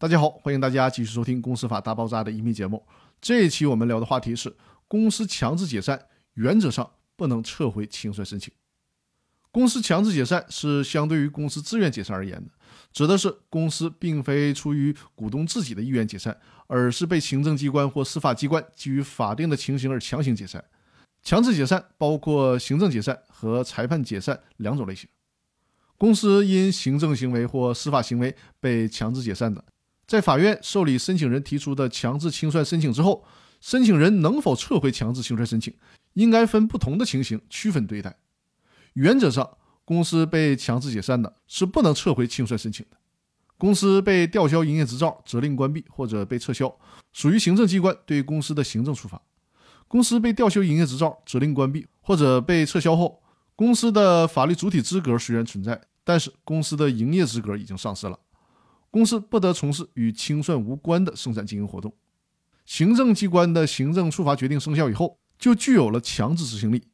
大家好，欢迎大家继续收听《公司法大爆炸》的音频节目。这一期我们聊的话题是：公司强制解散，原则上不能撤回清算申请。公司强制解散是相对于公司自愿解散而言的，指的是公司并非出于股东自己的意愿解散，而是被行政机关或司法机关基于法定的情形而强行解散。强制解散包括行政解散和裁判解散两种类型。公司因行政行为或司法行为被强制解散的，在法院受理申请人提出的强制清算申请之后，申请人能否撤回强制清算申请，应该分不同的情形区分对待。原则上，公司被强制解散的是不能撤回清算申请的。公司被吊销营业执照、责令关闭或者被撤销，属于行政机关对公司的行政处罚。公司被吊销营业执照、责令关闭或者被撤销后，公司的法律主体资格虽然存在，但是公司的营业资格已经丧失了，公司不得从事与清算无关的生产经营活动。行政机关的行政处罚决定生效以后，就具有了强制执行力，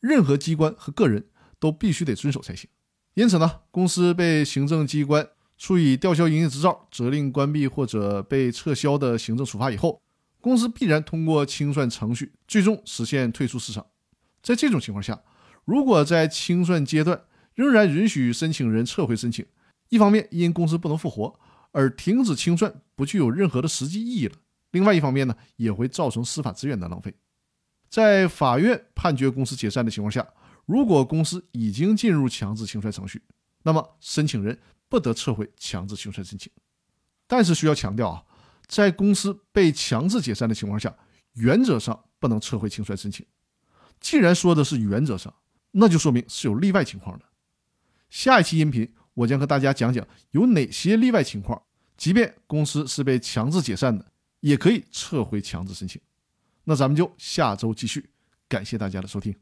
任何机关和个人都必须得遵守才行。因此呢，公司被行政机关处以吊销营业执照、责令关闭或者被撤销的行政处罚以后，公司必然通过清算程序，最终实现退出市场。在这种情况下，如果在清算阶段仍然允许申请人撤回申请，一方面因公司不能复活而停止清算不具有任何的实际意义了；另外一方面呢，也会造成司法资源的浪费。在法院判决公司解散的情况下，如果公司已经进入强制清算程序，那么申请人不得撤回强制清算申请。但是需要强调啊。在公司被强制解散的情况下，原则上不能撤回清算申请。既然说的是原则上，那就说明是有例外情况的。下一期音频我将和大家讲讲有哪些例外情况，即便公司是被强制解散的，也可以撤回强制申请。那咱们就下周继续，感谢大家的收听。